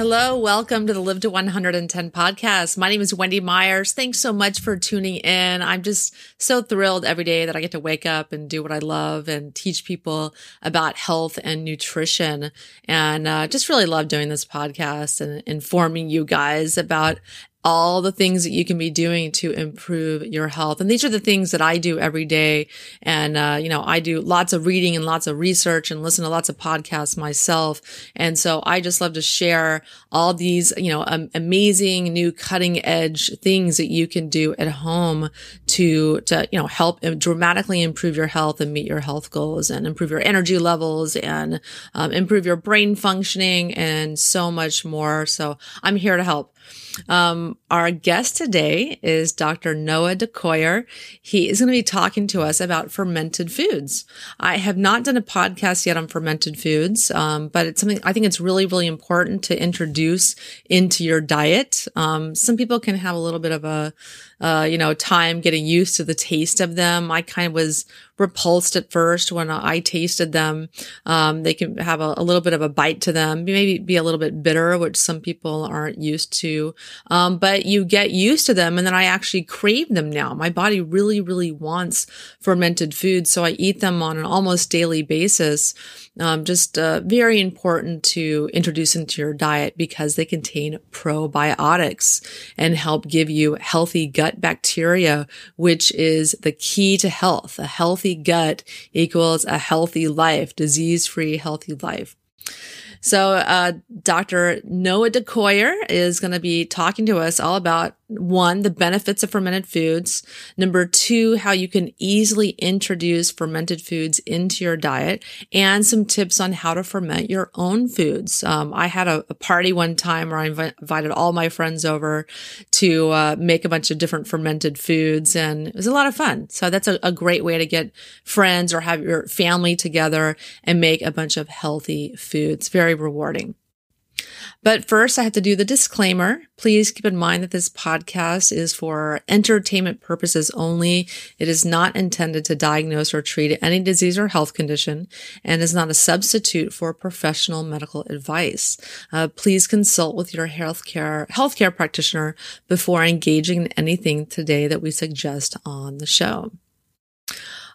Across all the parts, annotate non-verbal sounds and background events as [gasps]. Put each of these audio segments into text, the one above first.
Hello, welcome to the Live to 110 podcast. My name is Wendy Myers. Thanks so much for tuning in. I'm just so thrilled every day that I get to wake up and do what I love and teach people about health and nutrition. And uh, just really love doing this podcast and informing you guys about all the things that you can be doing to improve your health. And these are the things that I do every day. And, uh, you know, I do lots of reading and lots of research and listen to lots of podcasts myself. And so I just love to share all these, you know, um, amazing new cutting edge things that you can do at home to, to, you know, help dramatically improve your health and meet your health goals and improve your energy levels and um, improve your brain functioning and so much more. So I'm here to help. Um, our guest today is Dr. Noah DeCoyer. He is going to be talking to us about fermented foods. I have not done a podcast yet on fermented foods, um, but it's something I think it's really, really important to introduce into your diet. Um, some people can have a little bit of a, uh, you know, time getting used to the taste of them. I kind of was repulsed at first when I tasted them. Um, they can have a, a, little bit of a bite to them, maybe be a little bit bitter, which some people aren't used to. Um, but you get used to them and then I actually crave them now. My body really, really wants fermented foods. So I eat them on an almost daily basis. Um, just uh, very important to introduce into your diet because they contain probiotics and help give you healthy gut bacteria, which is the key to health. A healthy gut equals a healthy life, disease free, healthy life. So, uh, Dr. Noah DeCoyer is going to be talking to us all about one, the benefits of fermented foods. Number two, how you can easily introduce fermented foods into your diet and some tips on how to ferment your own foods. Um, I had a, a, party one time where I inv- invited all my friends over to uh, make a bunch of different fermented foods and it was a lot of fun. So that's a, a great way to get friends or have your family together and make a bunch of healthy foods. Very rewarding. But first, I have to do the disclaimer. Please keep in mind that this podcast is for entertainment purposes only. It is not intended to diagnose or treat any disease or health condition and is not a substitute for professional medical advice. Uh, please consult with your healthcare healthcare practitioner before engaging in anything today that we suggest on the show.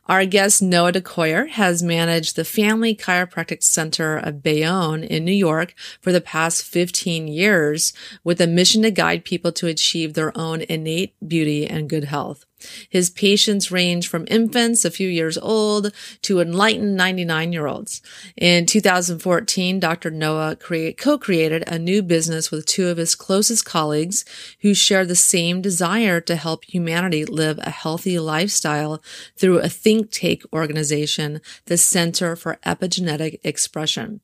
Our guest, Noah DeCoyer, has managed the Family Chiropractic Center of Bayonne in New York for the past 15 years with a mission to guide people to achieve their own innate beauty and good health. His patients range from infants a few years old to enlightened 99 year olds. In 2014, Dr. Noah create, co-created a new business with two of his closest colleagues who share the same desire to help humanity live a healthy lifestyle through a think tank organization, the Center for Epigenetic Expression.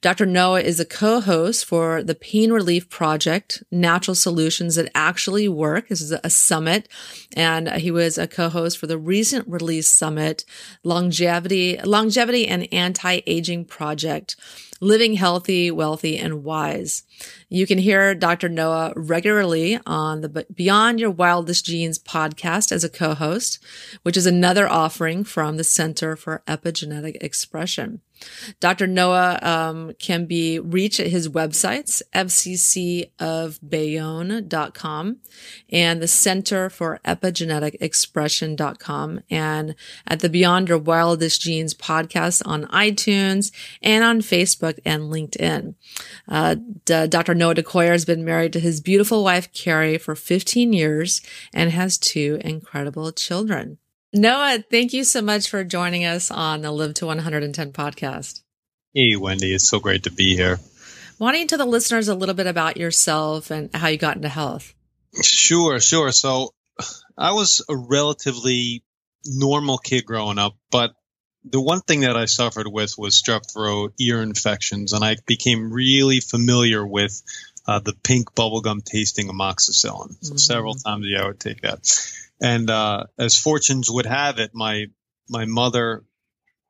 Dr. Noah is a co-host for the Pain Relief Project, Natural Solutions That Actually Work. This is a summit, and he was a co-host for the recent release summit, Longevity, Longevity and Anti-Aging Project living healthy, wealthy, and wise. You can hear Dr. Noah regularly on the Beyond Your Wildest Genes podcast as a co-host, which is another offering from the Center for Epigenetic Expression. Dr. Noah um, can be reached at his websites, fccofbayonne.com and the Center for Epigenetic Expression.com and at the Beyond Your Wildest Genes podcast on iTunes and on Facebook and LinkedIn. Uh, D- Dr. Noah DeCoyer has been married to his beautiful wife, Carrie, for 15 years and has two incredible children. Noah, thank you so much for joining us on the Live to 110 podcast. Hey, Wendy. It's so great to be here. Why don't you tell the listeners a little bit about yourself and how you got into health? Sure, sure. So I was a relatively normal kid growing up, but the one thing that I suffered with was strep throat, ear infections, and I became really familiar with uh, the pink bubblegum tasting amoxicillin. So mm-hmm. several times a year I would take that. And uh, as fortunes would have it, my my mother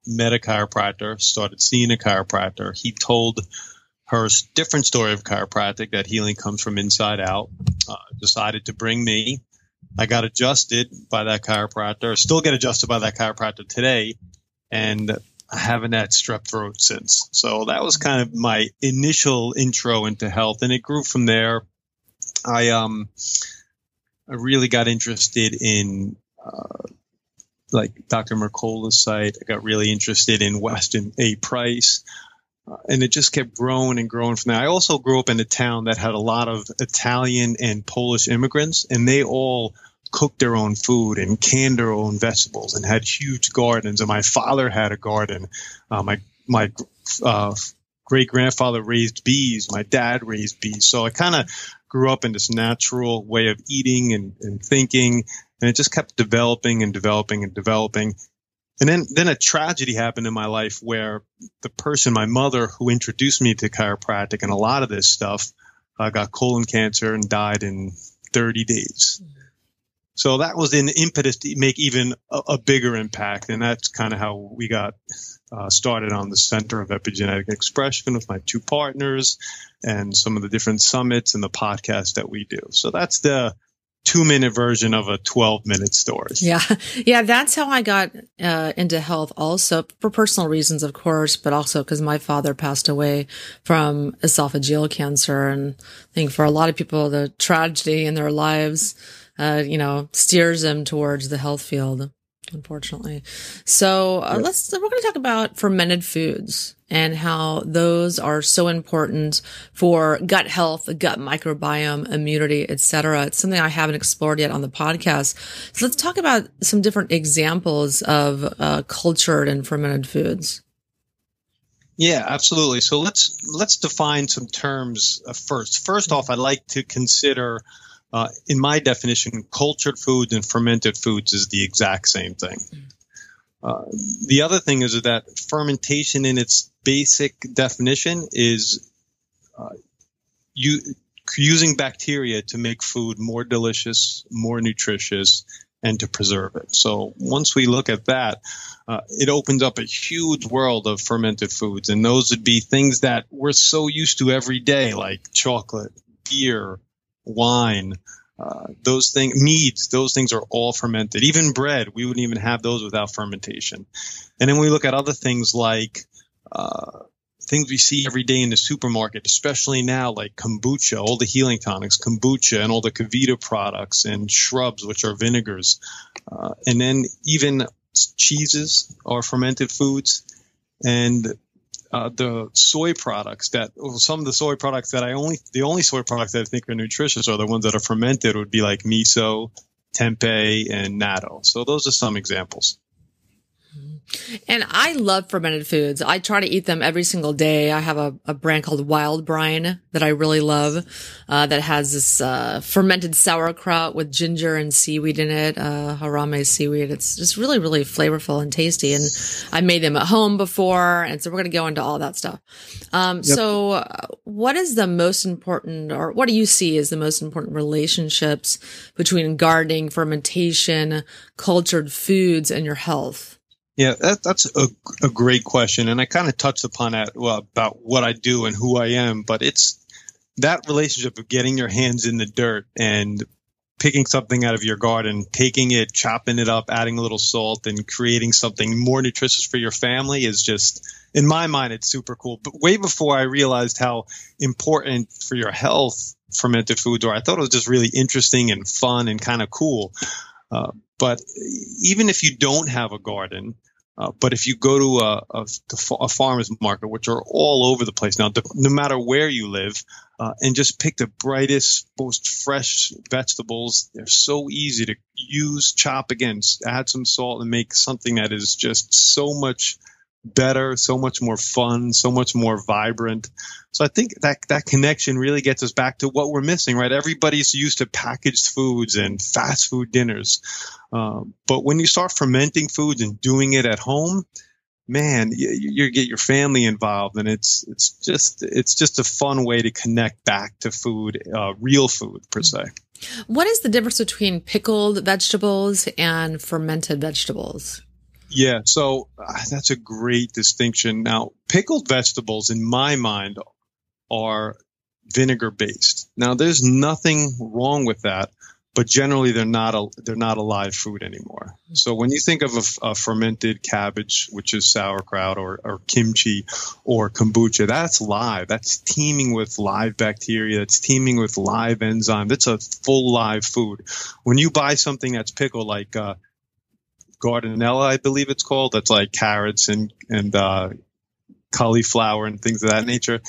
met a chiropractor, started seeing a chiropractor. He told her a different story of chiropractic that healing comes from inside out. Uh, decided to bring me. I got adjusted by that chiropractor. Still get adjusted by that chiropractor today, and haven't had strep throat since. So that was kind of my initial intro into health, and it grew from there. I um, I really got interested in uh, like Dr. Mercola's site. I got really interested in Weston A. Price. Uh, and it just kept growing and growing from there. I also grew up in a town that had a lot of Italian and Polish immigrants, and they all cooked their own food and canned their own vegetables and had huge gardens. And my father had a garden. Uh, my my uh, great grandfather raised bees. My dad raised bees. So I kind of grew up in this natural way of eating and, and thinking, and it just kept developing and developing and developing. And then, then a tragedy happened in my life where the person, my mother, who introduced me to chiropractic and a lot of this stuff, uh, got colon cancer and died in 30 days. So that was an impetus to make even a, a bigger impact. And that's kind of how we got uh, started on the Center of Epigenetic Expression with my two partners and some of the different summits and the podcast that we do. So that's the two minute version of a 12 minute story. Yeah. Yeah. That's how I got uh, into health also for personal reasons, of course, but also because my father passed away from esophageal cancer. And I think for a lot of people, the tragedy in their lives uh, you know, steers them towards the health field, unfortunately. So uh, let's, we're going to talk about fermented foods and how those are so important for gut health, gut microbiome, immunity, etc. It's something I haven't explored yet on the podcast. So let's talk about some different examples of uh, cultured and fermented foods. Yeah, absolutely. So let's let's define some terms uh, first. First off, I'd like to consider uh, in my definition, cultured foods and fermented foods is the exact same thing. Uh, the other thing is that fermentation, in its basic definition, is uh, you, using bacteria to make food more delicious, more nutritious, and to preserve it. So once we look at that, uh, it opens up a huge world of fermented foods, and those would be things that we're so used to every day, like chocolate, beer, wine, uh, those things, meads, those things are all fermented. Even bread, we wouldn't even have those without fermentation. And then we look at other things like uh, things we see every day in the supermarket, especially now, like kombucha, all the healing tonics, kombucha, and all the KeVita products and shrubs, which are vinegars. Uh, and then even cheeses are fermented foods. And uh, the soy products that some of the soy products that I only the only soy products that I think are nutritious are the ones that are fermented would be like miso, tempeh, and natto. So those are some examples. And I love fermented foods. I try to eat them every single day. I have a, a brand called Wild Brine that I really love, uh, that has this, uh, fermented sauerkraut with ginger and seaweed in it, uh, arame seaweed. It's just really, really flavorful and tasty. And I made them at home before. And so we're going to go into all that stuff. Um, yep. so uh, what is the most important or what do you see as the most important relationships between gardening, fermentation, cultured foods and your health? Yeah, that, that's a, a great question, and I kind of touched upon that well, about what I do and who I am. But it's that relationship of getting your hands in the dirt and picking something out of your garden, taking it, chopping it up, adding a little salt, and creating something more nutritious for your family is just, in my mind, it's super cool. But way before I realized how important for your health fermented foods are, I thought it was just really interesting and fun and kind of cool. Uh, but even if you don't have a garden, uh, but if you go to a, a, a, farmer's market, which are all over the place now, no matter where you live, uh, and just pick the brightest, most fresh vegetables, they're so easy to use, chop again, add some salt, and make something that is just so much better, so much more fun, so much more vibrant. So I think that that connection really gets us back to what we're missing, right? Everybody's used to packaged foods and fast food dinners. Um, but when you start fermenting foods and doing it at home, man, you, you, get your family involved, and it's it's just it's just a fun way to connect back to food, uh, real food per se. What is the difference between pickled vegetables and fermented vegetables? Yeah, so uh, that's a great distinction. Now, pickled vegetables, in my mind, are vinegar based. Now, there's nothing wrong with that but generally they're not a they're not a live food anymore. So when you think of a, a fermented cabbage, which is sauerkraut or, or kimchi or kombucha, that's live. That's teeming with live bacteria. That's teeming with live enzyme. That's a full live food. When you buy something that's pickled like uh, Giardiniera, I believe it's called, that's like carrots and and uh, cauliflower and things of that nature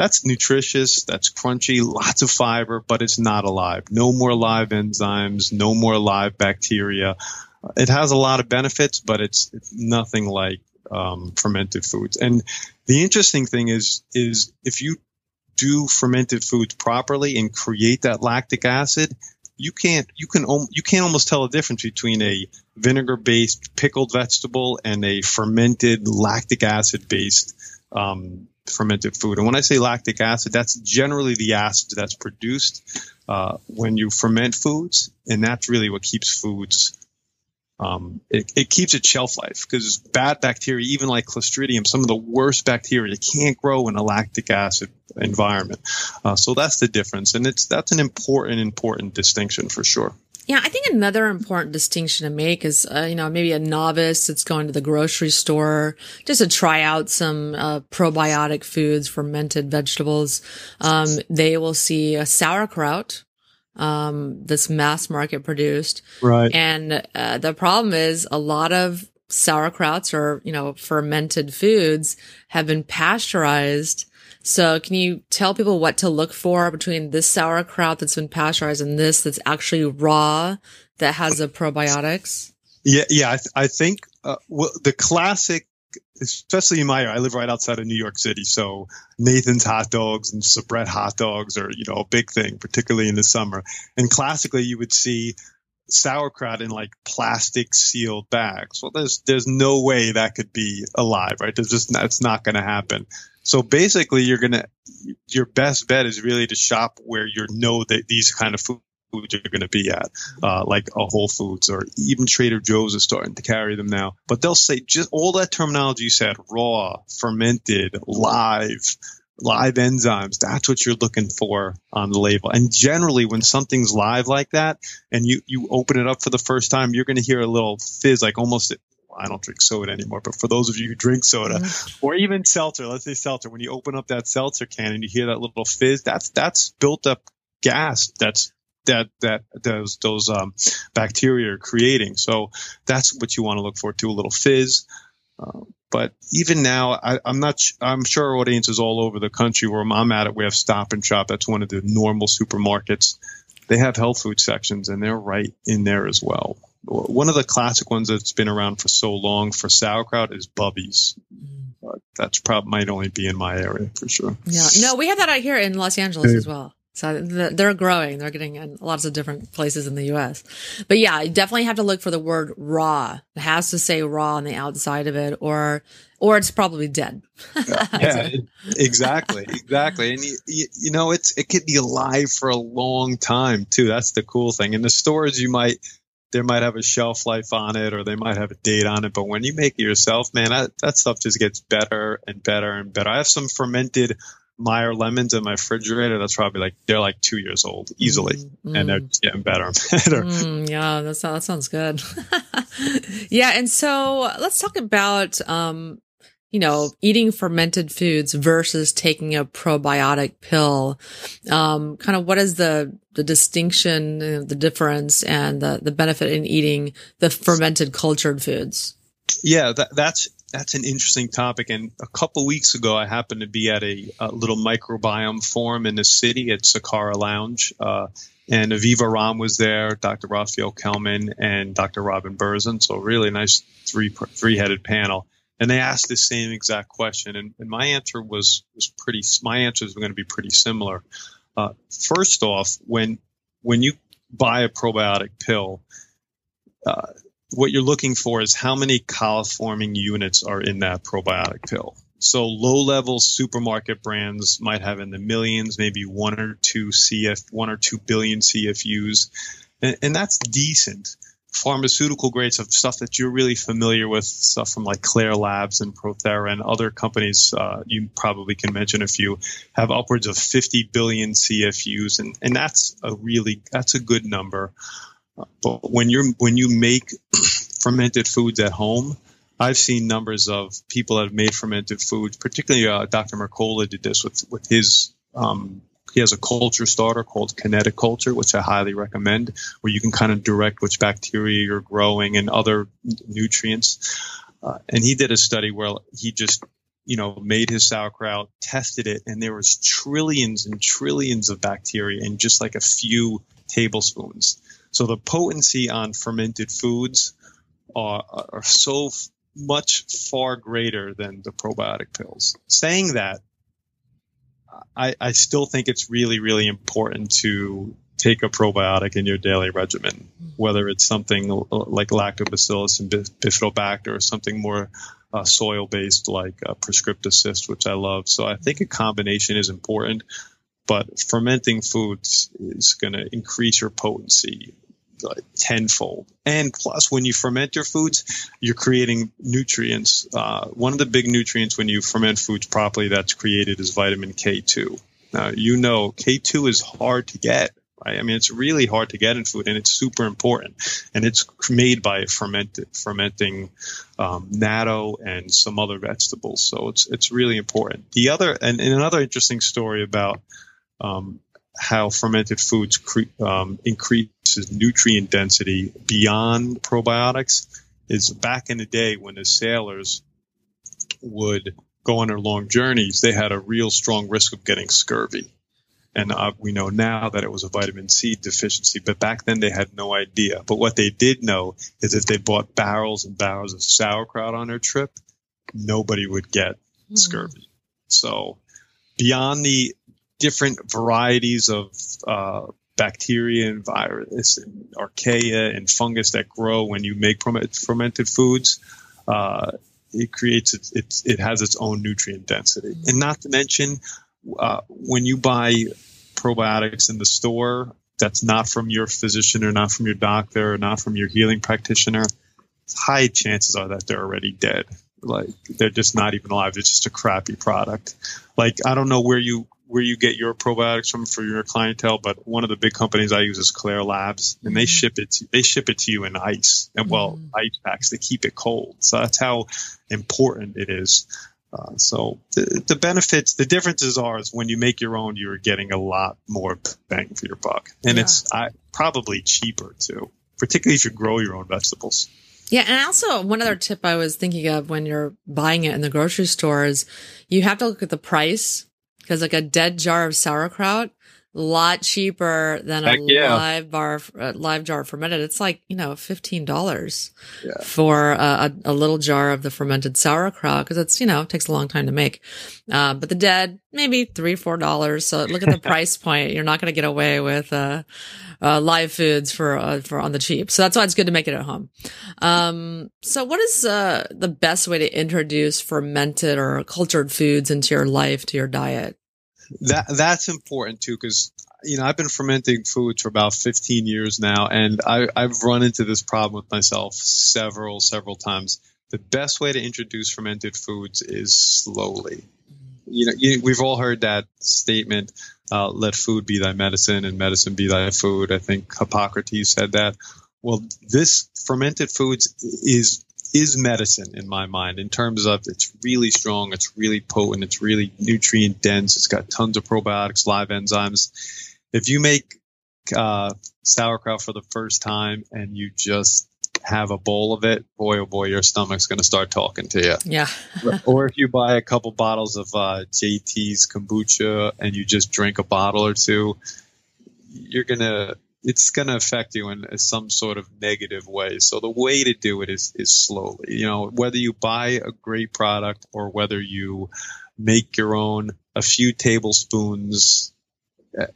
that's nutritious, that's crunchy, lots of fiber, but it's not alive. No more live enzymes, no more live bacteria. It has a lot of benefits, but it's, it's nothing like um, fermented foods. And the interesting thing is, is if you do fermented foods properly and create that lactic acid, you can't you can you can't almost tell the difference between a vinegar based pickled vegetable and a fermented lactic acid based um, fermented food. And when I say lactic acid, that's generally the acid that's produced uh, when you ferment foods, and that's really what keeps foods. Um, it, it, keeps its shelf life because bad bacteria, even like Clostridium, some of the worst bacteria can't grow in a lactic acid environment. Uh, so that's the difference, and it's that's an important important distinction for sure. Yeah, I think another important distinction to make is, uh, you know, maybe a novice that's going to the grocery store just to try out some uh, probiotic foods, fermented vegetables. Um, they will see a sauerkraut um, this mass market produced. Right. And uh, the problem is a lot of sauerkrauts or, you know, fermented foods have been pasteurized so can you tell people what to look for between this sauerkraut that's been pasteurized and this that's actually raw that has the probiotics? Yeah, yeah. I, th- I think uh, well, the classic, especially in my area, I live right outside of New York City, so Nathan's hot dogs and Sabrett hot dogs are you know a big thing, particularly in the summer. And classically, you would see sauerkraut in like plastic sealed bags. Well, there's there's no way that could be alive, right? There's just that's not going to happen. So basically, you're gonna your best bet is really to shop where you know that these kind of are going to be at, uh, like a Whole Foods or even Trader Joe's is starting to carry them now. But they'll say just all that terminology you said: raw, fermented, live, live enzymes. That's what you're looking for on the label. And generally, when something's live like that, and you you open it up for the first time, you're going to hear a little fizz, like almost I don't drink soda anymore, but for those of you who drink soda mm-hmm. or even seltzer, let's say seltzer, when you open up that seltzer can and you hear that little fizz, that's that's built up gas that's that that those those um, bacteria are creating. So that's what you want to look for too, a little fizz. Uh, but even now, I, am not. I'm sure our audience is all over the country. Where I'm at it, we have Stop and Shop. That's one of the normal supermarkets. They have health food sections, and they're right in there as well one of the classic ones that's been around for so long for sauerkraut is Bubby's. But that's probably might only be in my area for sure. Yeah, no, we have that out here in Los Angeles as well. So they're growing. They're getting in lots of different places in the U.S. But yeah, you definitely have to look for the word raw. It has to say raw on the outside of it, or or it's probably dead. yeah, exactly, exactly. And you, you, you know, it's it could be alive for a long time too. That's the cool thing. In the stores, you might there might have a shelf life on it or they might have a date on it. But when you make it yourself, man, that, that stuff just gets better and better and better. I have some fermented Meyer lemons in my refrigerator. That's probably like, they're like two years old easily mm, and they're mm. getting better and better. Mm, yeah, that's, that sounds good. [laughs] yeah. And so let's talk about, um, you know, eating fermented foods versus taking a probiotic pill. Um, kind of what is the, the distinction, the difference and the, the benefit in eating the fermented cultured foods? Yeah, that, that's, that's an interesting topic. And a couple weeks ago, I happened to be at a, a, little microbiome forum in the city at Sakara Lounge. Uh, and Aviva Romm was there, Dr. Raphael Kellman, and Dr. Robin Berzin. So really nice three three headed panel and they asked the same exact question, and, and my answer was was pretty. My answers were going to be pretty similar. Uh, first off, when when you buy a probiotic pill, uh, what you're looking for is how many coliforming units are in that probiotic pill. So low level supermarket brands might have in the millions, maybe one or two CF, one or two billion CFUs, and, and that's decent. pharmaceutical grades of stuff that you're really familiar with, stuff from like Klaire Labs and Prothera and other companies, uh, you probably can mention a few, have upwards of 50 billion CFUs, and and that's a really that's a good number. But when you're when you make [clears throat] fermented foods at home, I've seen numbers of people that have made fermented foods. Particularly, uh, Dr. Mercola did this with with his um, he has a culture starter called Kinetic Culture, which I highly recommend, where you can kind of direct which bacteria you're growing and other nutrients. Uh, and he did a study where he just, you know, made his sauerkraut, tested it, and there was trillions and trillions of bacteria in just like a few tablespoons. So the potency on fermented foods are, are so much far greater than the probiotic pills. Saying that, I, I still think it's really, really important to take a probiotic in your daily regimen, whether it's something like lactobacillus and bifidobacter or something more uh, soil based like uh, prescript assist, which I love. So I think a combination is important, but fermenting foods is going to increase your potency tenfold. And plus, when you ferment your foods, you're creating nutrients. Uh, one of the big nutrients when you ferment foods properly that's created is vitamin K2. Now, you know, K2 is hard to get. Right? I mean, it's really hard to get in food, and it's super important. And it's made by fermenting um, natto and some other vegetables. So it's it's really important. The other and, and another interesting story about um, how fermented foods cre- um, increases nutrient density beyond probiotics is back in the day when the sailors would go on their long journeys, they had a real strong risk of getting scurvy. And uh, we know now that it was a vitamin C deficiency, but back then they had no idea. But what they did know is if they bought barrels and barrels of sauerkraut on their trip, nobody would get mm. scurvy. So beyond the different varieties of uh, bacteria and virus and archaea and fungus that grow when you make fermented foods. Uh, it creates it, it, has its own nutrient density, and not to mention uh, when you buy probiotics in the store that's not from your physician or not from your doctor or not from your healing practitioner, high chances are that they're already dead. Like they're just not even alive. It's just a crappy product. Like I don't know where you where you get your probiotics from for your clientele, but one of the big companies I use is Klaire Labs, and they mm-hmm. ship it. To, they ship it to you in ice, and well, mm. ice packs. They keep it cold, so that's how important it is. Uh, so the, the, benefits, the differences are is when you make your own, you're getting a lot more bang for your buck, and yeah. it's I, probably cheaper too, particularly if you grow your own vegetables. Yeah, and also one other tip I was thinking of when you're buying it in the grocery store is you have to look at the price because like a dead jar of sauerkraut, a lot cheaper than Heck a yeah. live bar, uh, live jar fermented. It's like, you know, $15 yeah. for a, a, little jar of the fermented sauerkraut because it's, you know, it takes a long time to make. Uh, but the dead, maybe three, four dollars. So look at the [laughs] price point. You're not going to get away with, uh, uh, live foods for, uh, for on the cheap. So that's why it's good to make it at home. Um, so what is, uh, the best way to introduce fermented or cultured foods into your life, to your diet? That that's important too because you know I've been fermenting foods for about 15 years now, and I, I've run into this problem with myself several several times. The best way to introduce fermented foods is slowly. You know, you, we've all heard that statement, uh, "Let food be thy medicine, and medicine be thy food." I think Hippocrates said that. Well, this fermented foods is is medicine in my mind in terms of it's really strong, it's really potent, it's really nutrient dense, it's got tons of probiotics, live enzymes. If you make uh, sauerkraut for the first time and you just have a bowl of it, boy oh boy, your stomach's going to start talking to you. Yeah. [laughs] or if you buy a couple bottles of uh, GT's kombucha and you just drink a bottle or two, you're going to it's going to affect you in some sort of negative way. So the way to do it is is slowly. You know, whether you buy a great product or whether you make your own, a few tablespoons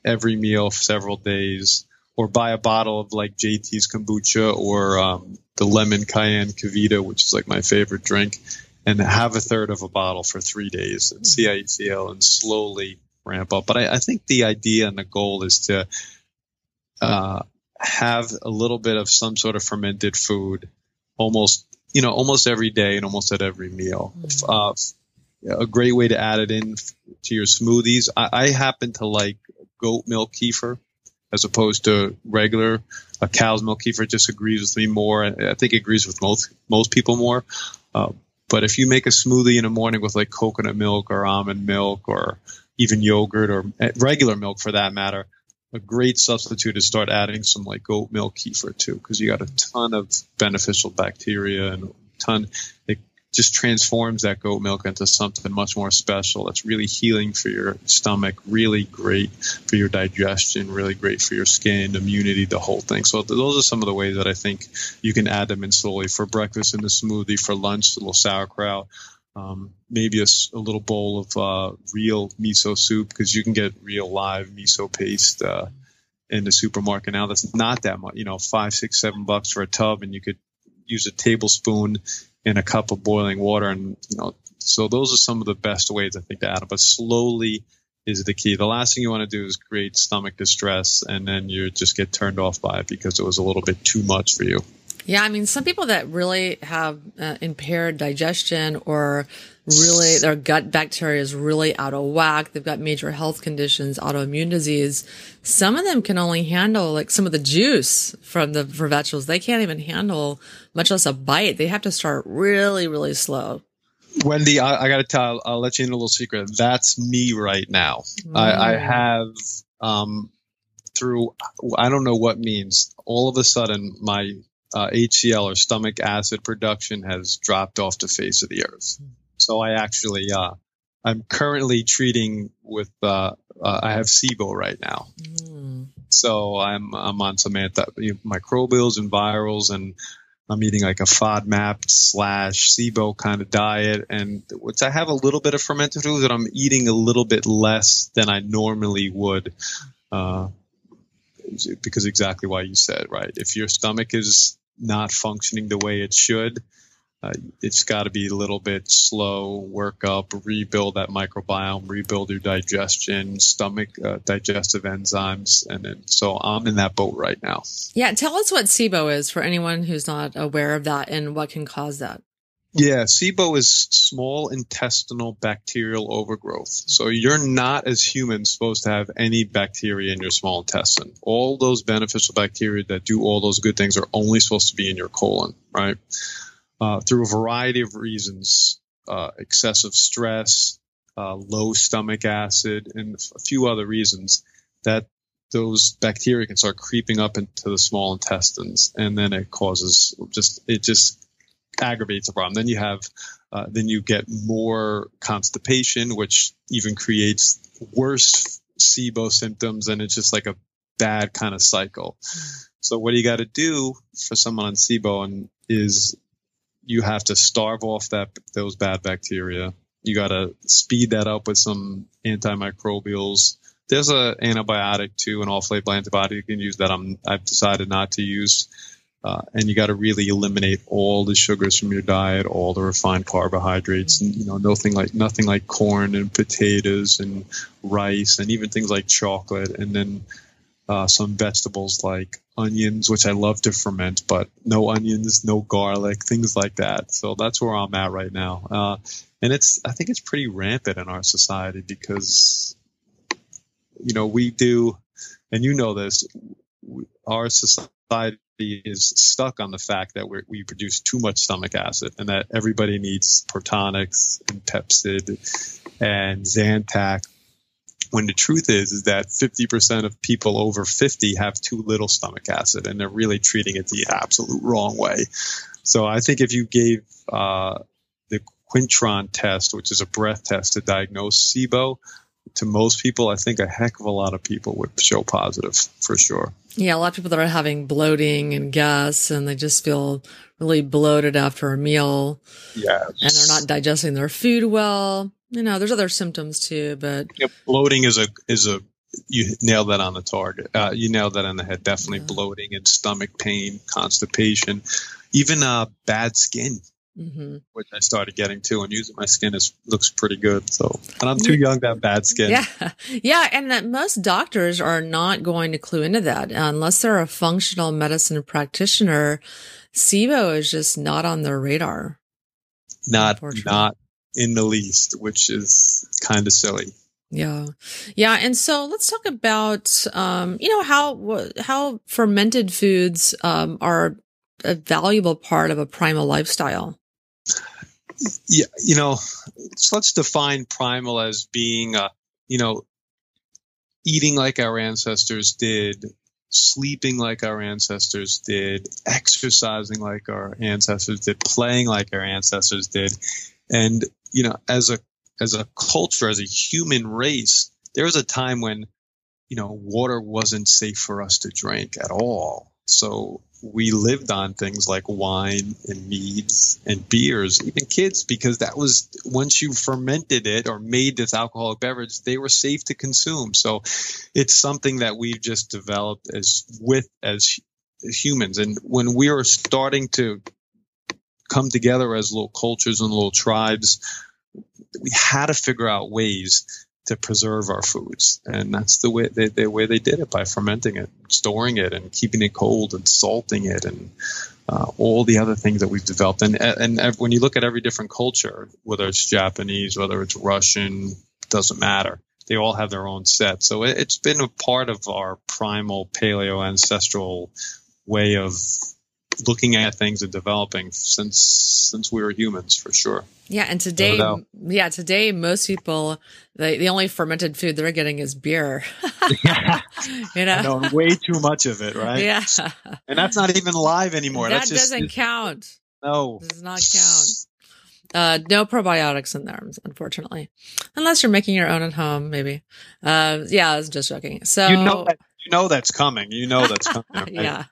every meal for several days, or buy a bottle of like GT's kombucha or um, the lemon cayenne KeVita, which is like my favorite drink, and have a third of a bottle for three days and see how you feel and slowly ramp up. But I, I think the idea and the goal is to uh, have a little bit of some sort of fermented food almost you know almost every day and almost at every meal. Mm-hmm. Uh, a great way to add it in to your smoothies. I, I happen to like goat milk kefir as opposed to regular a cow's milk kefir just agrees with me more. I think it agrees with most most people more. Uh, but if you make a smoothie in the morning with like coconut milk or almond milk or even yogurt or eh, regular milk for that matter, a great substitute is start adding some like goat milk kefir too, because you got a ton of beneficial bacteria and ton. It just transforms that goat milk into something much more special. That's really healing for your stomach, really great for your digestion, really great for your skin, immunity, the whole thing. So those are some of the ways that I think you can add them in slowly for breakfast in the smoothie, for lunch, a little sauerkraut. Um, maybe a, a, little bowl of uh, real miso soup because you can get real live miso paste uh, in the supermarket now. That's not that much, you know, five, six, seven bucks for a tub, and you could use a tablespoon in a cup of boiling water. And, you know, so those are some of the best ways I think to add it, but slowly is the key. The last thing you want to do is create stomach distress and then you just get turned off by it because it was a little bit too much for you. Yeah, I mean, some people that really have uh, impaired digestion or really their gut bacteria is really out of whack. They've got major health conditions, autoimmune disease. Some of them can only handle like some of the juice from the for vegetables. They can't even handle much less a bite. They have to start really, really slow. Wendy, I, I got to tell, I'll let you in a little secret. That's me right now. Mm. I, I, have, um, through, I don't know what means, all of a sudden my uh, HCl or stomach acid production has dropped off the face of the earth. So I actually, uh, I'm currently treating with, uh, uh, I have SIBO right now. Mm. So I'm, I'm on some anti microbials and virals and I'm eating like a FODMAP slash SIBO kind of diet. And which I have a little bit of fermented foods that I'm eating a little bit less than I normally would. Uh, because exactly why you said, right? If your stomach is not functioning the way it should, uh, it's got to be a little bit slow, work up, rebuild that microbiome, rebuild your digestion, stomach uh, digestive enzymes, and then so I'm in that boat right now. Yeah, tell us what SIBO is for anyone who's not aware of that and what can cause that. Yeah, SIBO is small intestinal bacterial overgrowth. So you're not as humans supposed to have any bacteria in your small intestine. All those beneficial bacteria that do all those good things are only supposed to be in your colon, right? uh, through a variety of reasons uh, excessive stress, uh, low stomach acid, and a few other reasons that those bacteria can start creeping up into the small intestines, and then it causes just it just aggravates the problem. Then you have uh, then you get more constipation, which even creates worse SIBO symptoms, and it's just like a bad kind of cycle. So what do you got to do for someone on SIBO and is you have to starve off that those bad bacteria. You got to speed that up with some antimicrobials. There's a antibiotic too, an off-label antibiotic you can use that I'm I've decided not to use. Uh, and you got to really eliminate all the sugars from your diet, all the refined carbohydrates, and you know nothing like nothing like corn and potatoes and rice, and even things like chocolate, and then uh, some vegetables like onions, which I love to ferment, but no onions, no garlic, things like that. So that's where I'm at right now. Uh, and it's, I think it's pretty rampant in our society because, you know, we do, and you know this, our society is stuck on the fact that we produce too much stomach acid and that everybody needs Protonix and Pepcid and Zantac. When the truth is is that 50% of people over 50 have too little stomach acid and they're really treating it the absolute wrong way. So i think if you gave uh, the quintron test which is a breath test to diagnose sibo to most people i think a heck of a lot of people would show positive for sure yeah a lot of people that are having bloating and gas and they just feel really bloated after a meal yeah and they're not digesting their food well you know, there's other symptoms too, but yep. bloating is a is a you nailed that on the target. Uh, you nailed that on the head. Definitely yeah. bloating and stomach pain, constipation, even uh, bad skin. Mm-hmm. which I started getting too, and using my skin is looks pretty good. So, and I'm too young to have bad skin. Yeah, [laughs] yeah, and that most doctors are not going to clue into that unless they're a functional medicine practitioner. SIBO is just not on their radar. Not, not in the least, which is kind of silly. Yeah. Yeah. And so let's talk about, um, you know, how, how fermented foods, um, are a valuable part of a primal lifestyle. Yeah. You know, so let's define primal as being, uh, you know, eating like our ancestors did, sleeping like our ancestors did, exercising like our ancestors did, playing like our ancestors did. And, you know, as a as a culture, as a human race, there was a time when, you know, water wasn't safe for us to drink at all. So we lived on things like wine and meads and beers, even kids, because that was once you fermented it or made this alcoholic beverage, they were safe to consume. So it's something that we've just developed as with as, humans. And when we were starting to come together as little cultures and little tribes, we had to figure out ways to preserve our foods, and that's the way they, the way they did it by fermenting it, storing it, and keeping it cold, and salting it, and uh, all the other things that we've developed. And and when you look at every different culture, whether it's Japanese, whether it's Russian, doesn't matter. They all have their own set. So it, it's been a part of our primal paleo ancestral way of looking at things and developing since since we were humans for sure. Yeah, and today, yeah, today most people the the only fermented food they're getting is beer. yeah, [laughs] [laughs] you know, know, way too much of it, right? Yeah, [laughs] and that's not even live anymore. That that's doesn't just, count. No, does not count. Uh, no probiotics in there, unfortunately, unless you're making your own at home, maybe. Uh, yeah, I was just joking. So you know that, you know that's coming. You know that's coming. Right? yeah.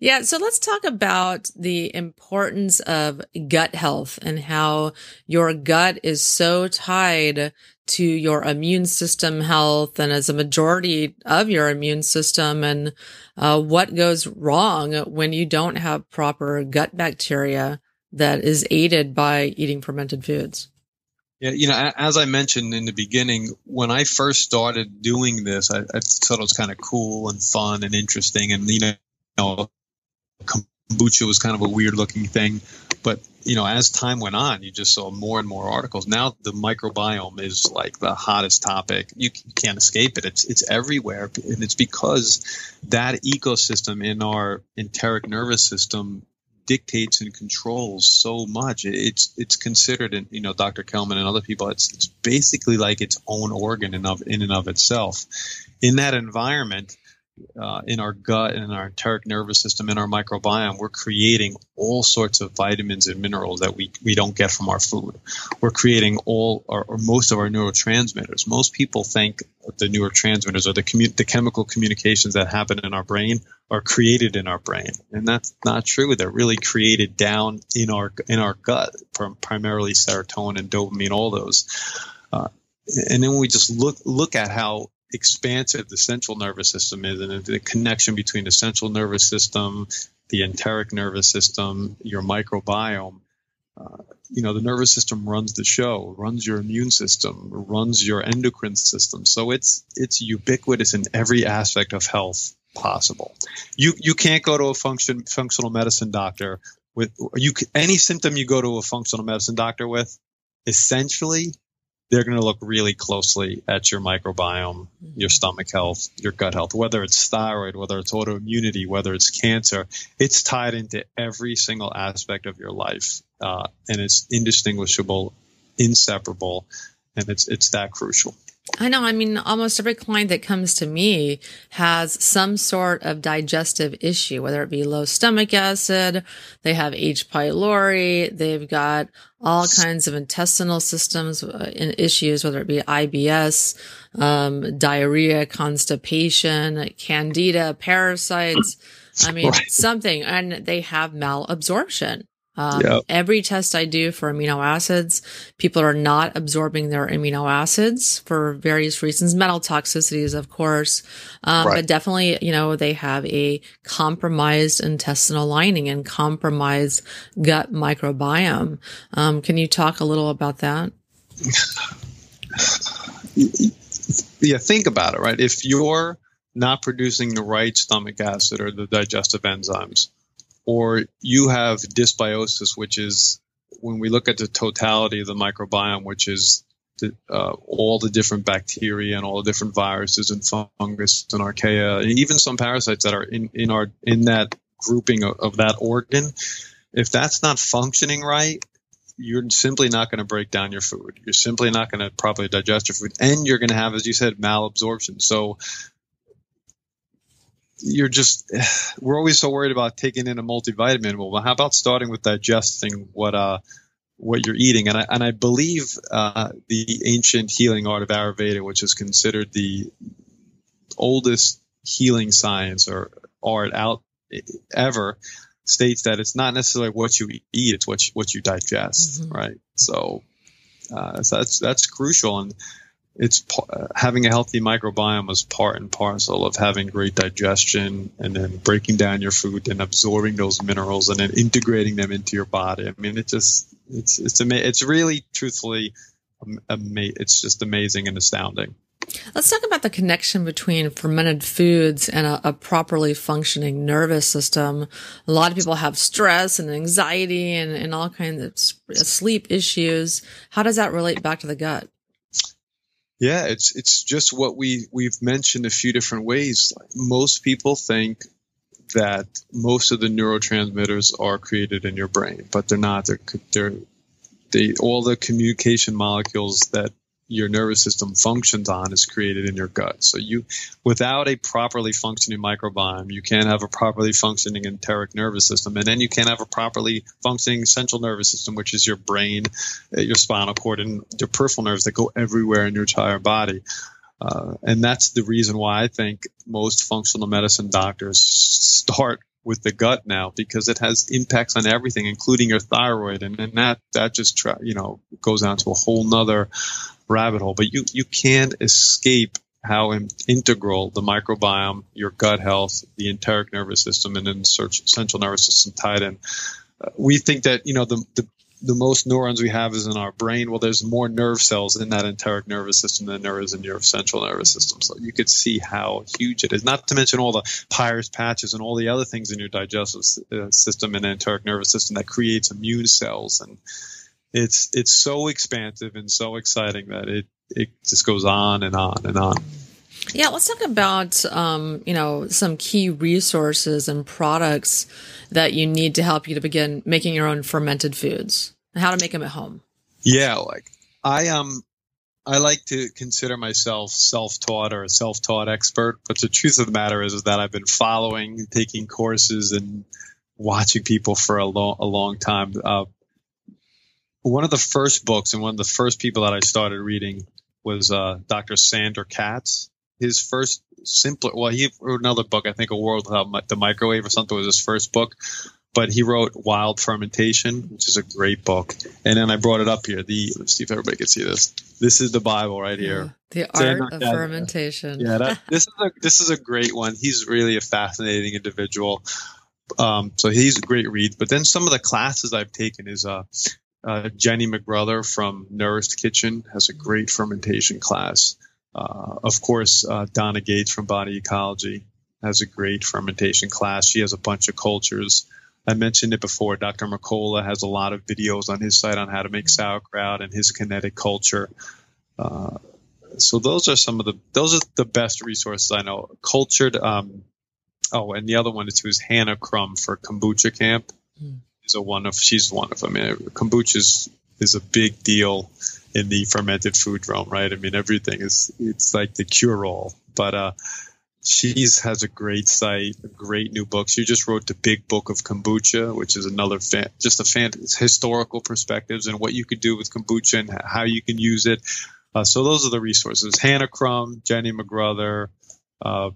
Yeah. So let's talk about the importance of gut health and how your gut is so tied to your immune system health and as a majority of your immune system and uh, what goes wrong when you don't have proper gut bacteria that is aided by eating fermented foods. Yeah, you know, as I mentioned in the beginning, when I first started doing this, I, I thought it was kind of cool and fun and interesting, and you know, know, kombucha was kind of a weird looking thing. But, you know, as time went on, you just saw more and more articles. Now the microbiome is like the hottest topic. You can't escape it. It's, it's everywhere. And it's because that ecosystem in our enteric nervous system dictates and controls so much. It's it's considered, and you know, Dr. Kellman and other people, it's it's basically like its own organ in of in and of itself. In that environment, uh, in our gut and in our enteric nervous system, in our microbiome, we're creating all sorts of vitamins and minerals that we, we don't get from our food. We're creating all or, or most of our neurotransmitters. Most people think the neurotransmitters or the, commu- the chemical communications that happen in our brain are created in our brain, and that's not true. They're really created down in our in our gut, from primarily serotonin and dopamine, all those. Uh, and then we just look look at how expansive the central nervous system is and the connection between the central nervous system, the enteric nervous system, your microbiome. Uh, you know, the nervous system runs the show, runs your immune system, runs your endocrine system. So it's it's ubiquitous in every aspect of health possible. You you can't go to a function functional medicine doctor with you any symptom you go to a functional medicine doctor with essentially they're going to look really closely at your microbiome, your stomach health, your gut health, whether it's thyroid, whether it's autoimmunity, whether it's cancer. It's tied into every single aspect of your life, uh, and it's indistinguishable, inseparable, and it's it's that crucial. I know. I mean, almost every client that comes to me has some sort of digestive issue, whether it be low stomach acid, they have H. pylori, they've got all kinds of intestinal systems uh, issues, whether it be IBS, um, diarrhea, constipation, candida, parasites. I mean, [laughs] right. something, and they have malabsorption. Um, Yep. Every test I do for amino acids, people are not absorbing their amino acids for various reasons, metal toxicities, of course, um, Right. but definitely, you know, they have a compromised intestinal lining and compromised gut microbiome. Um, can you talk a little about that? yeah, think about it, right? If you're not producing the right stomach acid or the digestive enzymes, or you have dysbiosis, which is when we look at the totality of the microbiome, which is the, uh, all the different bacteria and all the different viruses and fungus and archaea, and even some parasites that are in, in our in that grouping of, of that organ. If that's not functioning right, you're simply not going to break down your food. You're simply not going to properly digest your food, and you're going to have, as you said, malabsorption. So you're just [sighs] we're always so worried about taking in a multivitamin. Well, how about starting with digesting what uh what you're eating? And I and I believe uh, the ancient healing art of Ayurveda, which is considered the oldest healing science or art out ever, states that it's not necessarily what you eat; it's what you, what you digest, Mhm. right? So, uh, so that's that's crucial, and it's uh, having a healthy microbiome is part and parcel of having great digestion, and then breaking down your food and absorbing those minerals, and then integrating them into your body. I mean, it just it's it's ama- it's really truthfully. Ama- it's just amazing and astounding. Let's talk about the connection between fermented foods and a, a properly functioning nervous system. A lot of people have stress and anxiety and, and all kinds of sleep issues. How does that relate back to the gut? Yeah, it's it's just what we we've mentioned a few different ways. Most people think that most of the neurotransmitters are created in your brain, but they're not. They're they're they all the communication molecules that your nervous system functions on is created in your gut. So you without a properly functioning microbiome, you can't have a properly functioning enteric nervous system and then you can't have a properly functioning central nervous system which is your brain, uh, your spinal cord and your peripheral nerves that go everywhere in your entire body. Uh, and that's the reason why I think most functional medicine doctors start with the gut now because it has impacts on everything, including your thyroid, and then that that just tra- you know goes down to a whole nother rabbit hole. But you you can't escape how in- integral the microbiome, your gut health, the enteric nervous system, and then central nervous system tied in. Uh, we think that you know the, the the most neurons we have is in our brain. Well, there's more nerve cells in that enteric nervous system than there is in your central nervous system. So you could see how huge it is. Not to mention all the Peyer's patches and all the other things in your digestive uh, system and enteric nervous system that creates immune cells. And it's it's so expansive and so exciting that it it just goes on and on and on. Yeah, let's talk about um, you know some key resources and products that you need to help you to begin making your own fermented foods and how to make them at home. Yeah, like I um I like to consider myself self-taught or a self-taught expert, but the truth of the matter is, is that I've been following, taking courses, and watching people for a long a long time. Uh, one of the first books and one of the first people that I started reading was uh, Dr. Sandor Katz. His first simpler, well, he wrote another book, I think, A World Without the Microwave or something was his first book, but he wrote Wild Fermentation, which is a great book. And then I brought it up here. The let's see if everybody can see this. This is the Bible right here. The art of fermentation. Yeah, that, [laughs] this is a this is a great one. He's really a fascinating individual. Um, so he's a great read. But then some of the classes I've taken is uh, uh, Jenny McGruther from Nourished Kitchen has a great fermentation class. Uh, of course, uh, Donna Gates from Body Ecology has a great fermentation class. She has a bunch of cultures. I mentioned it before. Dr. Mercola has a lot of videos on his site on how to make sauerkraut and his kinetic culture. Uh, so those are some of the those are the best resources I know. Cultured. Um, oh, and the other one is who's Hannah Crum for Kombucha Kamp. Hmm. Is a one of she's one of them. I mean, kombucha is, is a big deal in the fermented food realm, right? I mean, everything is it's like the cure all. But uh, she's has a great site, great new book. She just wrote the Big Book of Kombucha, which is another fan, just a fan historical perspectives and what you could do with kombucha and how you can use it. Uh, so those are the resources: Hannah Crum, Jenny McGruther, uh,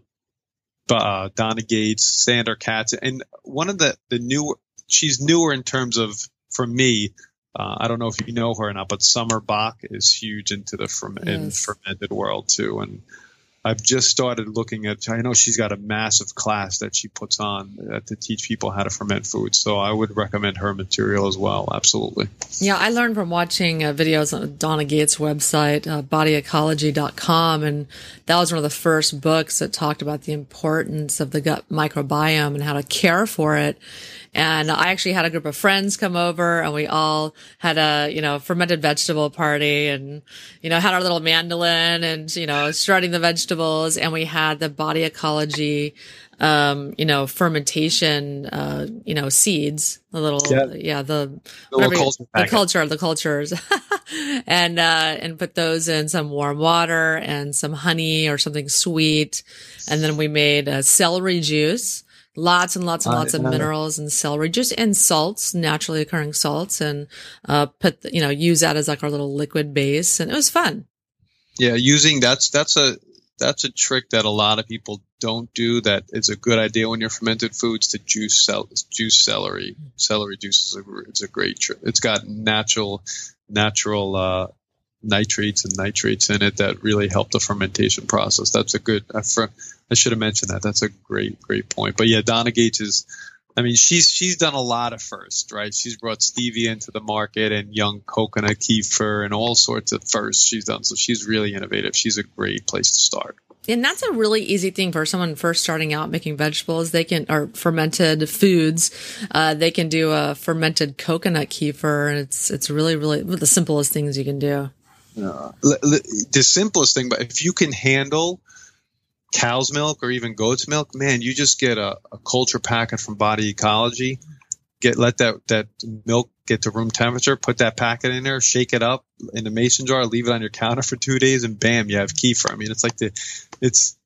uh, Donna Gates, Sandor Katz, and one of the the new she's newer in terms of for me. Uh, I don't know if you know her or not, but Summer Bock is huge into the ferment, yes. fermented world too, and I've just started looking at. I know she's got a massive class that she puts on uh, to teach people how to ferment food. So I would recommend her material as well. Absolutely. Yeah, I learned from watching uh, videos on Donna Gates' website, uh, bodyecology.com, and that was one of the first books that talked about the importance of the gut microbiome and how to care for it. And I actually had a group of friends come over and we all had a, you know, fermented vegetable party and, you know, had our little mandolin and, you know, strutting the vegetables. And we had the body ecology, um, you know, fermentation, uh, you know, seeds, the little, yeah, yeah the, the, culture the culture, the cultures, [laughs] and, uh, and put those in some warm water and some honey or something sweet. And then we made a celery juice lots and lots and lots of minerals and celery just and salts, naturally occurring salts, and uh, put you know use that as like our little liquid base, and it was fun. Yeah, using that's that's a that's a trick that a lot of people don't do. That is a good idea when you're fermented foods to juice cel- juice celery. Celery juice is a, it's a great trick. It's got natural natural uh, nitrates and nitrates in it that really help the fermentation process. That's a good. I, I should have mentioned that. That's a great, great point. But yeah, Donna Gates is. I mean, she's she's done a lot of firsts, right? She's brought stevia into the market and young coconut kefir and all sorts of firsts she's done. So she's really innovative. She's a great place to start. And that's a really easy thing for someone first starting out making vegetables. They can, or fermented foods. Uh, they can do a fermented coconut kefir and it's, it's really, really the simplest things you can do. The simplest thing, but if you can handle cow's milk or even goat's milk, man, you just get a, a culture packet from Body Ecology. Get let that that milk get to room temperature. Put that packet in there, shake it up in a mason jar, leave it on your counter for two days, and bam, you have kefir. I mean, it's like the, it's,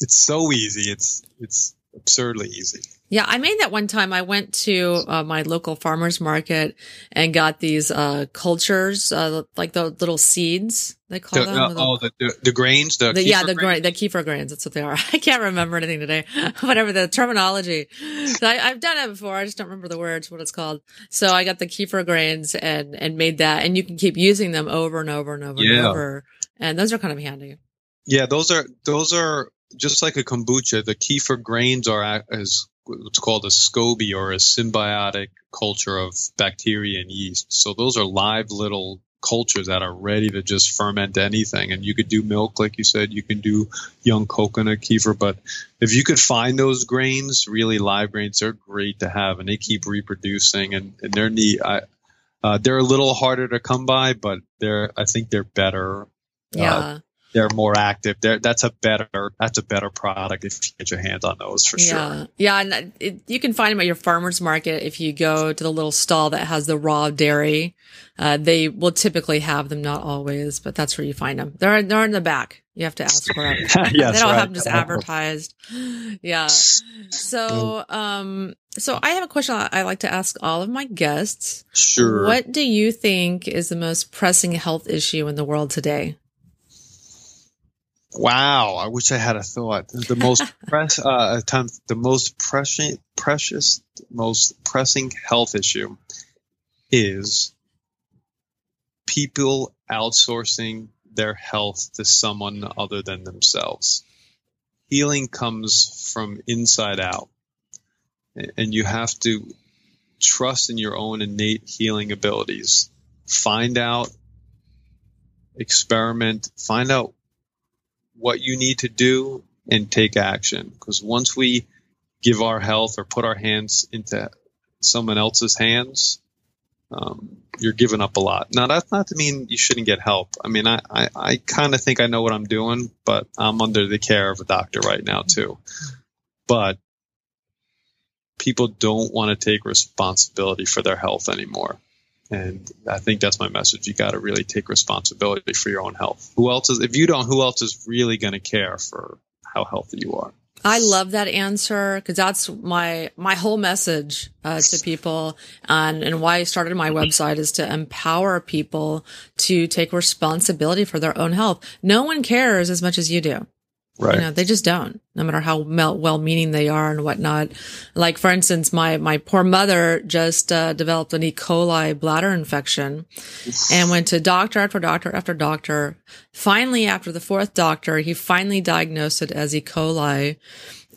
it's so easy. It's it's absurdly easy. Yeah, I made that one time. I went to uh, my local farmers market and got these uh, cultures, uh, like the little seeds they call the, them. Uh, oh, the, the, the grains, the, the yeah, the grains? the kefir grains. That's what they are. [laughs] I can't remember anything today. [laughs] Whatever the terminology. So I, have done it before. I just don't remember the words. What it's called. So I got the kefir grains and and made that, and you can keep using them over and over and over yeah. and over. And those are kind of handy. Yeah, those are those are just like a kombucha. The kefir grains are as what's called a SCOBY or a symbiotic culture of bacteria and yeast. So those are live little cultures that are ready to just ferment anything. And you could do milk, like you said, you can do young coconut kefir. But if you could find those grains, really live grains, they're great to have and they keep reproducing and, and they're neat. I, uh, they're a little harder to come by, but they're, I think they're better. Uh, yeah. Uh, they're more active. They're, that's a better that's a better product if you get your hands on those for yeah. sure. Yeah, and it, you can find them at your farmers market if you go to the little stall that has the raw dairy. Uh, they will typically have them, not always, but that's where you find them. They're they're in the back. You have to ask for them. [laughs] [laughs] yes, they don't right. have them just advertised. [gasps] Yeah. So, um, so I have a question I like to ask all of my guests. Sure. What do you think is the most pressing health issue in the world today? Wow, I wish I had a thought. The most [laughs] press, uh, time, the most pressing, precious, most pressing health issue is people outsourcing their health to someone other than themselves. Healing comes from inside out, and you have to trust in your own innate healing abilities. Find out, experiment, find out what you need to do and take action. Because once we give our health or put our hands into someone else's hands, um, you're giving up a lot. Now, that's not to mean you shouldn't get help. I mean, I, I, I kind of think I know what I'm doing, but I'm under the care of a doctor right now, too. But people don't want to take responsibility for their health anymore. And I think that's my message. You got to really take responsibility for your own health. Who else is, if you don't, who else is really going to care for how healthy you are? I love that answer because that's my my whole message uh, to people, and and why I started my website is to empower people to take responsibility for their own health. No one cares as much as you do. Right. You know, they just don't, no matter how well meaning they are and whatnot. Like, for instance, my, my poor mother just uh, developed an E. coli bladder infection and went to doctor after doctor after doctor. Finally, after the fourth doctor, he finally diagnosed it as E. coli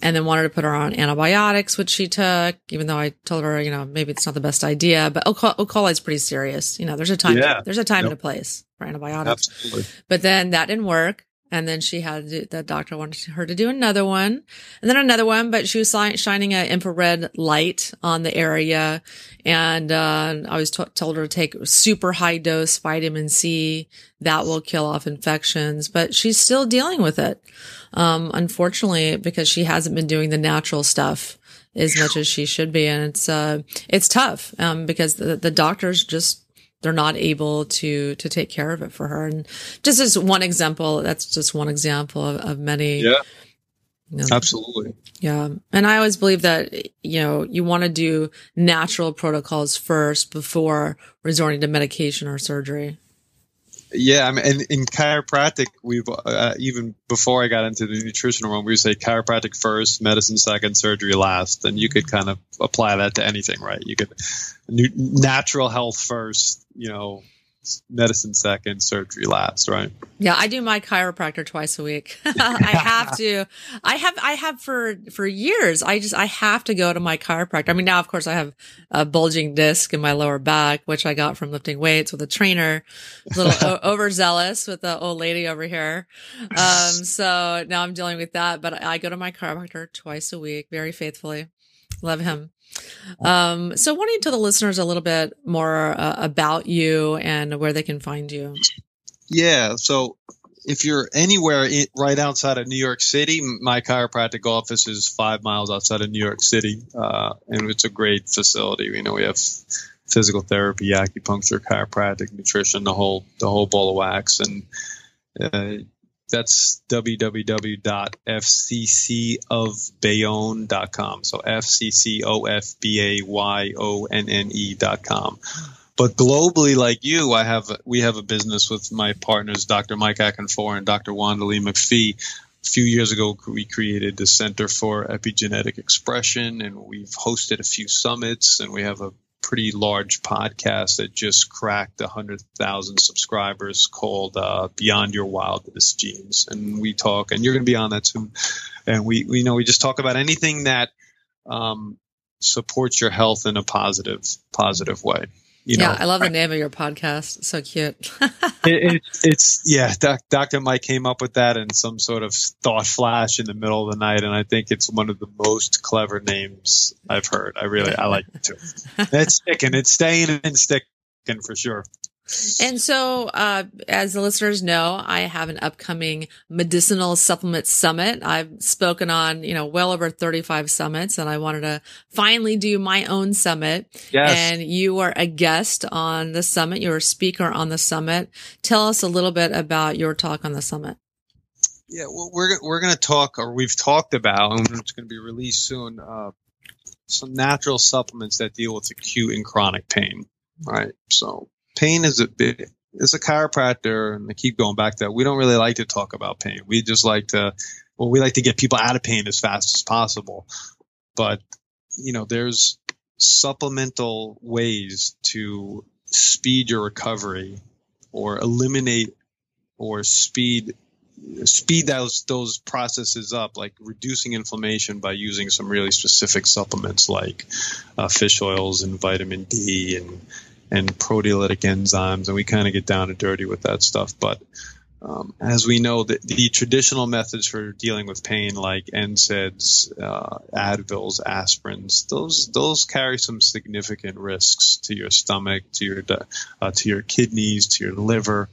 and then wanted to put her on antibiotics, which she took, even though I told her, you know, maybe it's not the best idea, but E. coli is pretty serious. You know, there's a time, yeah. there's a time yep. and a place for antibiotics. Absolutely. But then that didn't work. And then she had the doctor wanted her to do another one and then another one, but she was shining an infrared light on the area. And, uh, I was t- told her to take super high dose vitamin C that will kill off infections, but she's still dealing with it. Um, unfortunately, because she hasn't been doing the natural stuff as much as she should be. And it's, uh, it's tough, um, because the, the doctors just they're not able to to take care of it for her. And just as one example, that's just one example of, of many. Yeah. You know, Absolutely. Yeah. And I always believe that, you know, you want to do natural protocols first before resorting to medication or surgery. Yeah, I mean, and in chiropractic, we've uh, even before I got into the nutritional one, we say chiropractic first, medicine second, surgery last, and you could kind of apply that to anything, right? You could natural health first, you know, medicine second, surgery last, right? Yeah, I do my chiropractor twice a week. [laughs] I have to. I have I have for for years. I just I have to go to my chiropractor. I mean, now of course I have a bulging disc in my lower back, which I got from lifting weights with a trainer. A little o- [laughs] overzealous with the old lady over here. Um, [laughs] so now I'm dealing with that, but I go to my chiropractor twice a week, very faithfully. Love him. Um, so, why don't you tell the listeners a little bit more uh, about you and where they can find you? Yeah. So, if you're anywhere in, right outside of New York City, my chiropractic office is five miles outside of New York City, uh, and it's a great facility. You know, we have physical therapy, acupuncture, chiropractic, nutrition, the whole the whole ball of wax, and uh, that's www.fccofbayonne.com. So F C C O F B A Y O N N E.com. But globally, like you, I have we have a business with my partners, Dr. Mike Akinfor and Dr. Wanda Lee McPhee. A few years ago, we created the Center for Epigenetic Expression, and we've hosted a few summits, and we have a pretty large podcast that just cracked 100,000 subscribers called uh, Beyond Your Wildest Genes. And we talk, and you're going to be on that soon. And we, we know we just talk about anything that um, supports your health in a positive, positive way. You yeah, know, I love the name of your podcast. So cute. [laughs] it, it, it's yeah. Doc, Dr. Mike came up with that in some sort of thought flash in the middle of the night, and I think it's one of the most clever names I've heard. I really I like it too. [laughs] It's sticking. It's staying and sticking for sure. And so, uh, as the listeners know, I have an upcoming medicinal supplement summit. I've spoken on, you know, well over 35 summits and I wanted to finally do my own summit. Yes. And you are a guest on the summit. You're a speaker on the summit. Tell us a little bit about your talk on the summit. Yeah, well, we're, we're going to talk, or we've talked about, and it's going to be released soon, uh, some natural supplements that deal with acute and chronic pain. Right. So pain is a bit as a chiropractor, and I keep going back to that, we don't really like to talk about pain. We just like to, well, we like to get people out of pain as fast as possible. But, you know, there's supplemental ways to speed your recovery or eliminate or speed speed those those processes up like reducing inflammation by using some really specific supplements like uh, fish oils and vitamin D and and proteolytic enzymes, and we kind of get down and dirty with that stuff. But um, as we know, the, the, traditional methods for dealing with pain, like NSAIDs, uh, Advils, aspirins, those those carry some significant risks to your stomach, to your uh, to your kidneys, to your liver.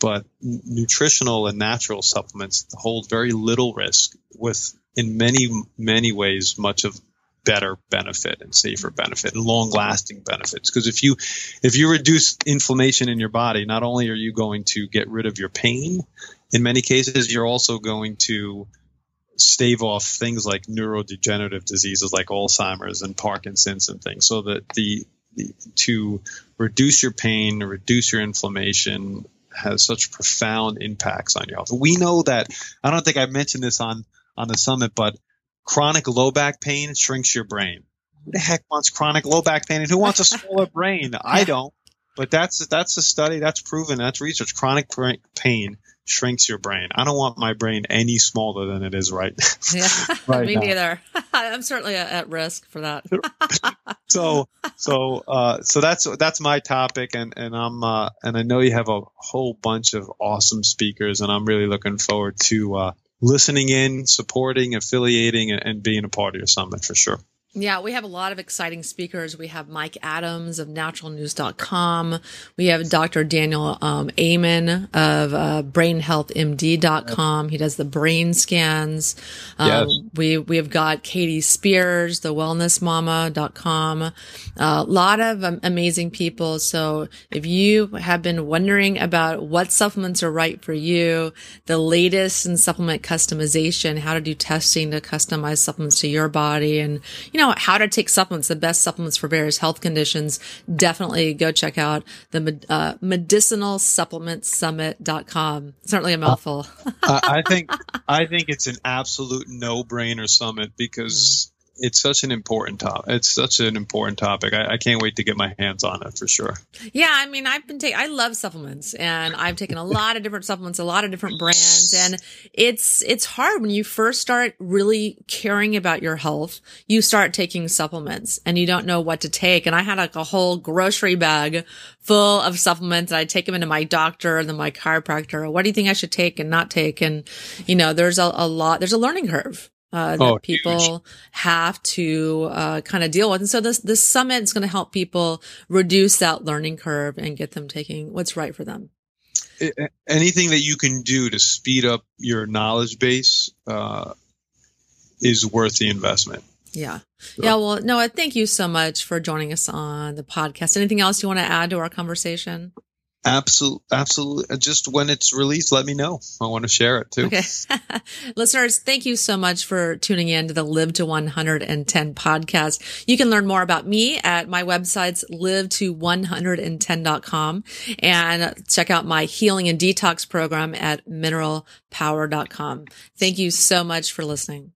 But nutritional and natural supplements hold very little risk, with in many many ways much of better benefit and safer benefit and long lasting benefits because if you if you reduce inflammation in your body not only are you going to get rid of your pain in many cases you're also going to stave off things like neurodegenerative diseases like alzheimer's and parkinson's and things so that the, the to reduce your pain reduce your inflammation has such profound impacts on your health. We know that I don't think I mentioned this on on the summit, but chronic low back pain shrinks your brain. Who the heck wants chronic low back pain and who wants a [laughs] smaller brain? I don't. But that's that's a study that's proven. That's research. Chronic pain shrinks your brain. I don't want my brain any smaller than it is right. [laughs] yeah, [laughs] right me now. neither. I'm certainly at risk for that. so so uh, so that's that's my topic, and and I'm uh, and I know you have a whole bunch of awesome speakers, and I'm really looking forward to uh, listening in, supporting, affiliating, and, being a part of your summit for sure. Yeah, we have a lot of exciting speakers. We have Mike Adams of naturalnews.com. We have Dr. Daniel um, Amen of uh, brainhealthmd.com. He does the brain scans. Um, yes. we, we have got Katie Spears, the wellnessmama.com. A uh, a lot of um, amazing people. So if you have been wondering about what supplements are right for you, the latest in supplement customization, how to do testing to customize supplements to your body and, you know, how to take supplements, the best supplements for various health conditions, definitely go check out the uh, medicinalsupplementsummit.com. Certainly a uh, mouthful. I [laughs] think I think it's an absolute no-brainer summit because it's such an important topic. It's such an important topic. I, I, can't wait to get my hands on it for sure. Yeah, I mean, I've been taking. I love supplements, and I've taken a lot of different supplements, a lot of different brands, and it's it's hard when you first start really caring about your health. You start taking supplements, and you don't know what to take. And I had like a whole grocery bag full of supplements, and I take them into my doctor and then my chiropractor. What do you think I should take and not take? And you know, there's a, a lot. There's a learning curve uh, that oh, people huge. have to uh, kind of deal with. And so this this summit is going to help people reduce that learning curve and get them taking what's right for them. Anything that you can do to speed up your knowledge base uh, is worth the investment. Yeah. So. Yeah. Well, Noah, thank you so much for joining us on the podcast. Anything else you want to add to our conversation? Absolutely, absolutely. Uh, just when it's released, let me know. I want to share it too. Okay. [laughs] Listeners, thank you so much for tuning in to the Live to 110 podcast. You can learn more about me at my websites, live to 110.com and check out my healing and detox program at mineralpower.com. Thank you so much for listening.